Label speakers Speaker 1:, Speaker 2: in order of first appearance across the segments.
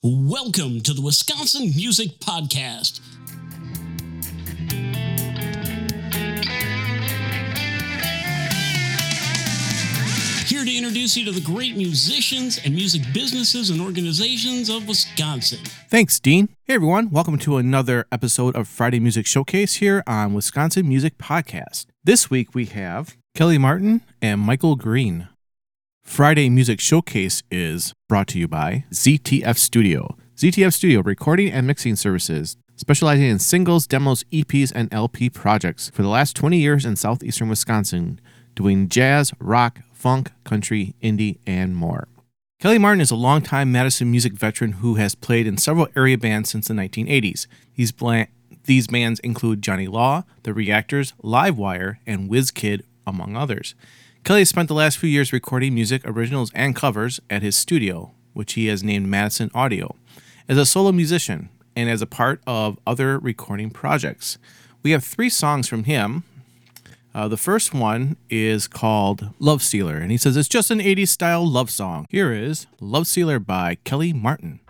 Speaker 1: Welcome to the Wisconsin Music Podcast. Here to introduce you to the great musicians and music businesses and organizations of Wisconsin.
Speaker 2: Thanks, Dean. Hey, everyone. Welcome to another episode of Friday Music Showcase here on Wisconsin Music Podcast. This week we have Kelly Martin and Michael Green. Friday Music Showcase is brought to you by ZTF Studio. ZTF Studio recording and mixing services, specializing in singles, demos, EPs, and LP projects for the last 20 years in southeastern Wisconsin, doing jazz, rock, funk, country, indie, and more. Kelly Martin is a longtime Madison music veteran who has played in several area bands since the 1980s. These, bla- these bands include Johnny Law, The Reactors, Livewire, and Wiz Kid, among others. Kelly has spent the last few years recording music, originals, and covers at his studio, which he has named Madison Audio as a solo musician and as a part of other recording projects. We have three songs from him. Uh, the first one is called Love Stealer, and he says it's just an 80s style love song. Here is Love Stealer by Kelly Martin.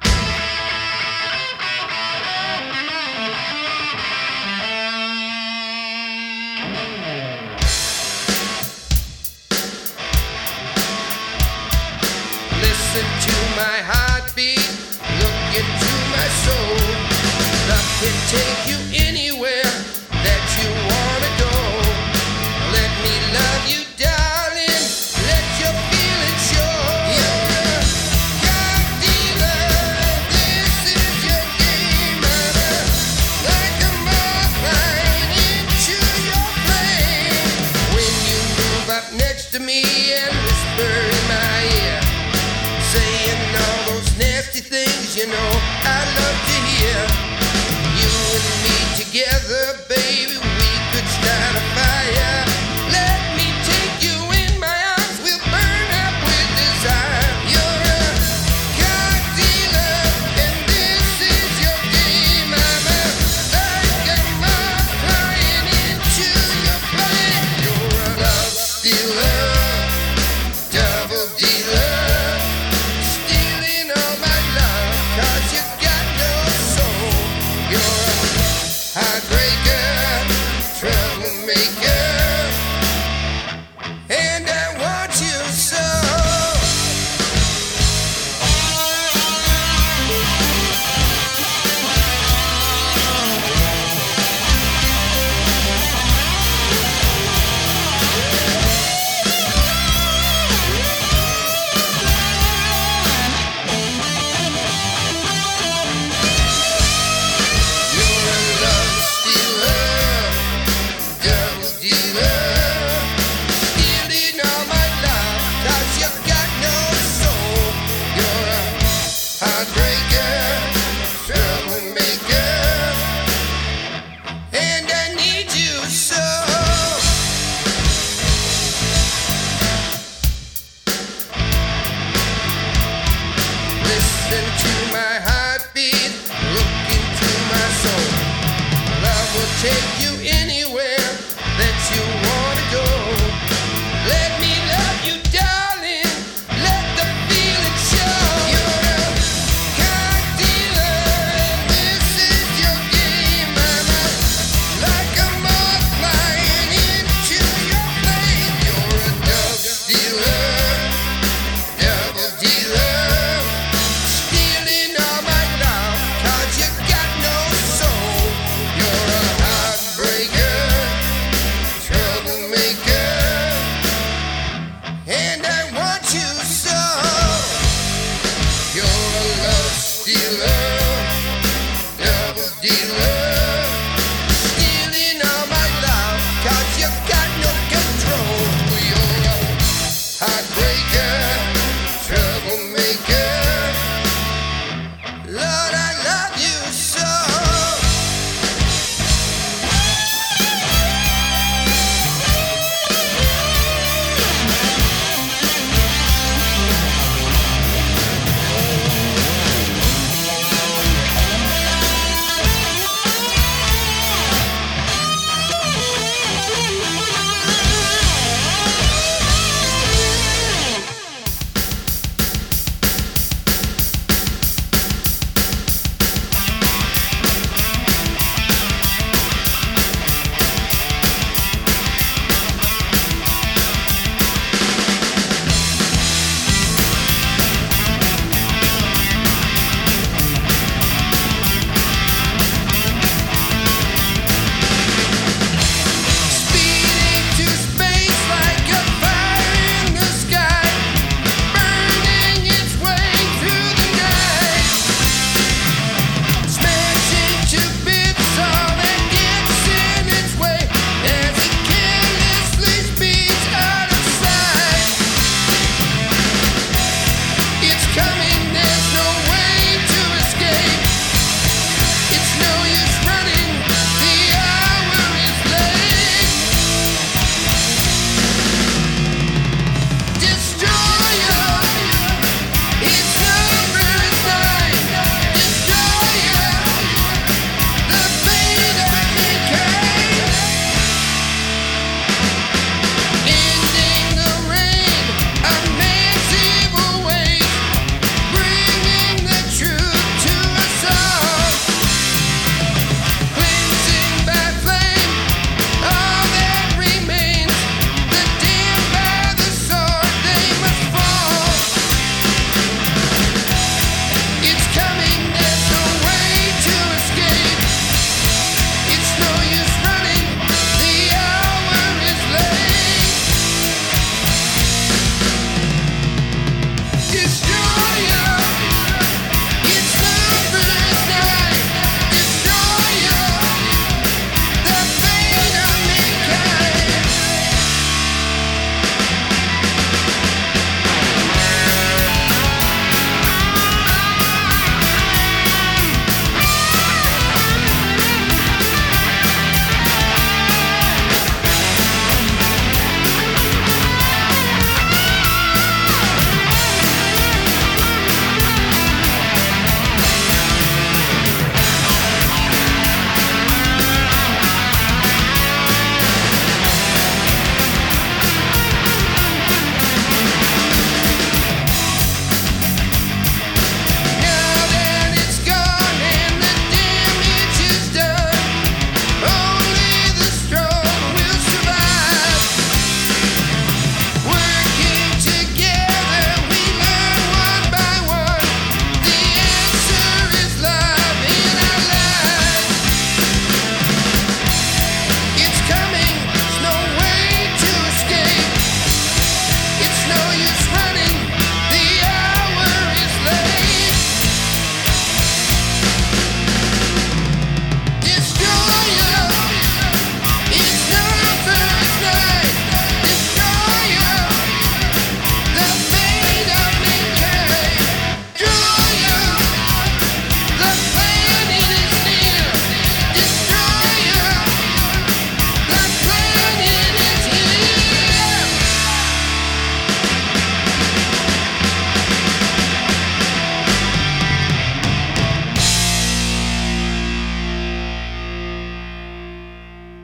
Speaker 3: Can take you You're a love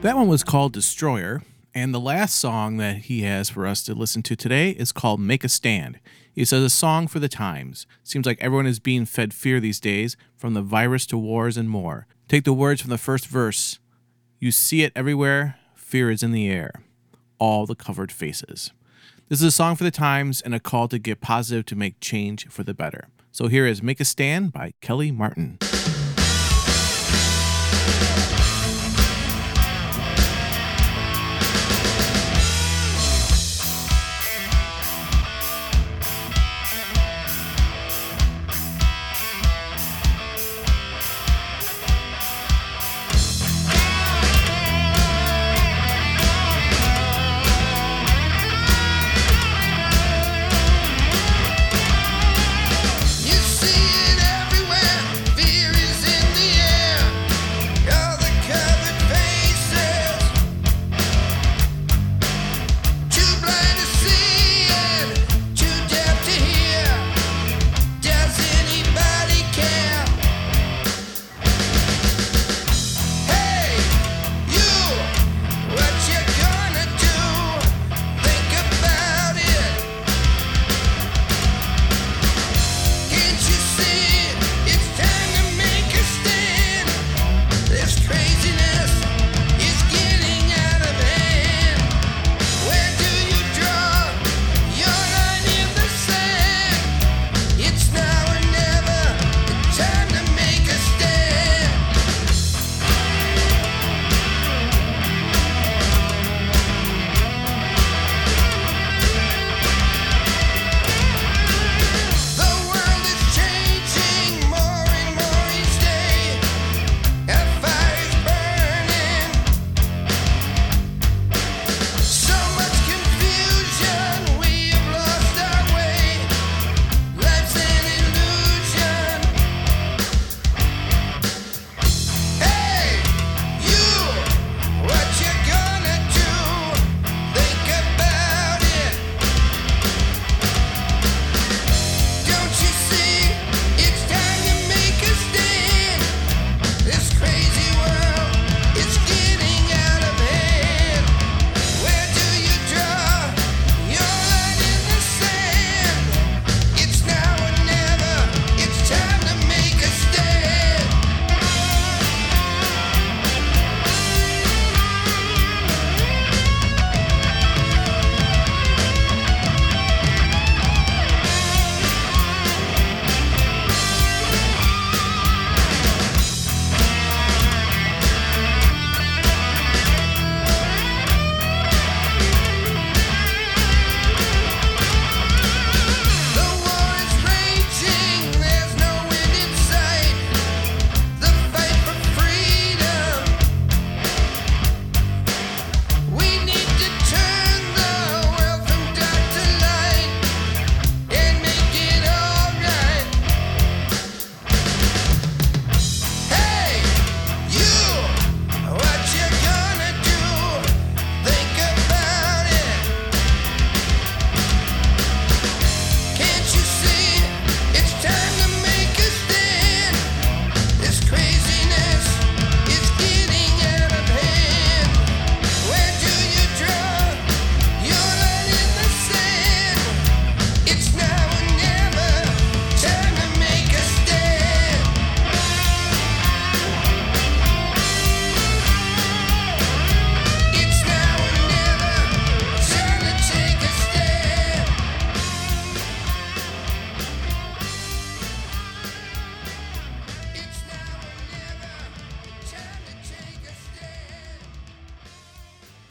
Speaker 3: That one was called Destroyer. And the last song that he has for us to listen to today is called Make a Stand. He says a song for the times. Seems like everyone is being fed fear these days, from the virus to wars and more. Take the words from the first verse. You see it everywhere, fear is in the air. All the covered faces. This is a song for the times and a call to get positive to make change for the better. So here is Make a Stand by Kelly Martin.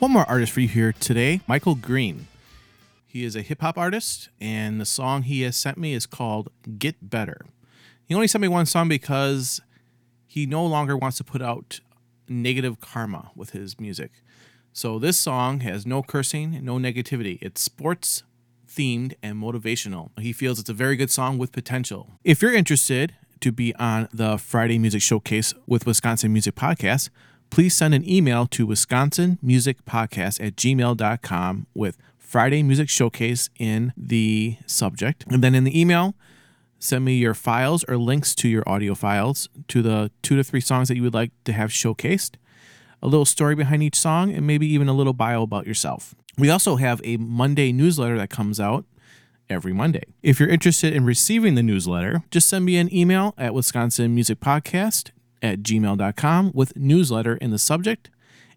Speaker 3: One more artist for you here today, Michael Green. He is a hip hop artist, and the song he has sent me is called Get Better. He only sent me one song because he no longer wants to put out negative karma with his music. So this song has no cursing, no negativity. It's sports themed and motivational. He feels it's a very good song with potential. If you're interested to be on the Friday Music Showcase with Wisconsin Music Podcast, please send an email to wisconsinmusicpodcast at gmail.com with Friday Music Showcase in the subject. And then in the email, send me your files or links to your audio files to the two to three songs that you would like to have showcased,
Speaker 2: a little story behind each song, and maybe even a little bio about yourself. We also have a Monday newsletter that comes out every Monday. If you're interested in receiving the newsletter, just send me an email at Wisconsin Music Podcast at gmail.com with newsletter in the subject,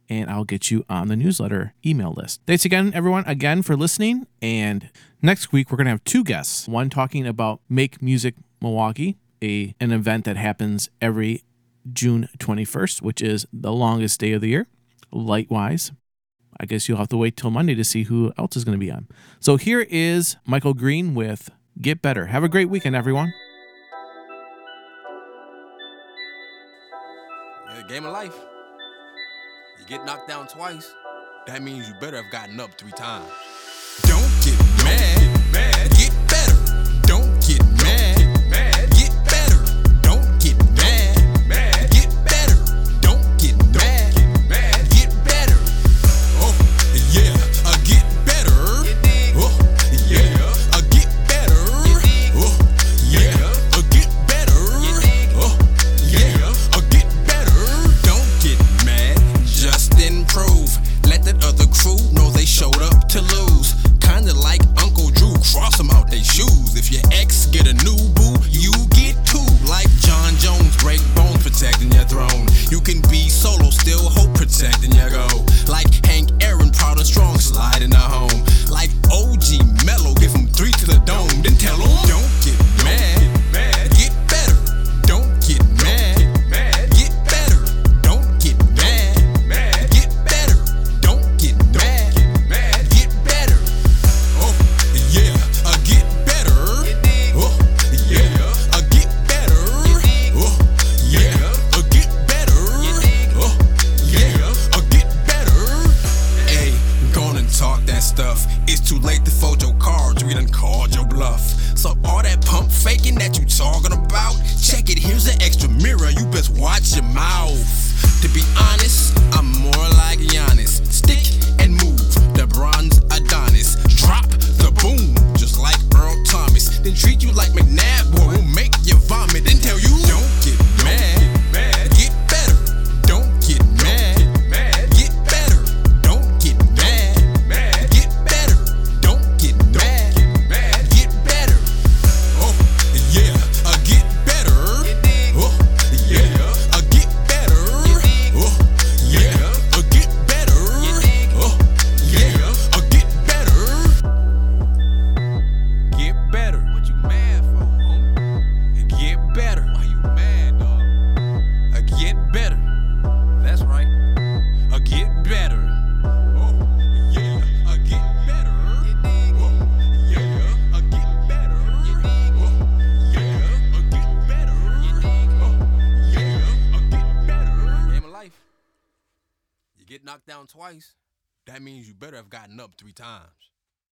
Speaker 2: and I'll get you on the newsletter email list. Thanks again, everyone, again for listening. And next week, we're going to have two guests one talking about Make Music Milwaukee, a, an event that happens every June 21st, which is the longest day of the year, Lightwise. I guess you'll have to wait till Monday to see who else is going to be on. So here is Michael Green with Get Better. Have a great weekend, everyone.
Speaker 4: a game of life. You get knocked down twice, that means you better have gotten up three times. Don't get mad. Don't get mad. Get better have gotten up three times.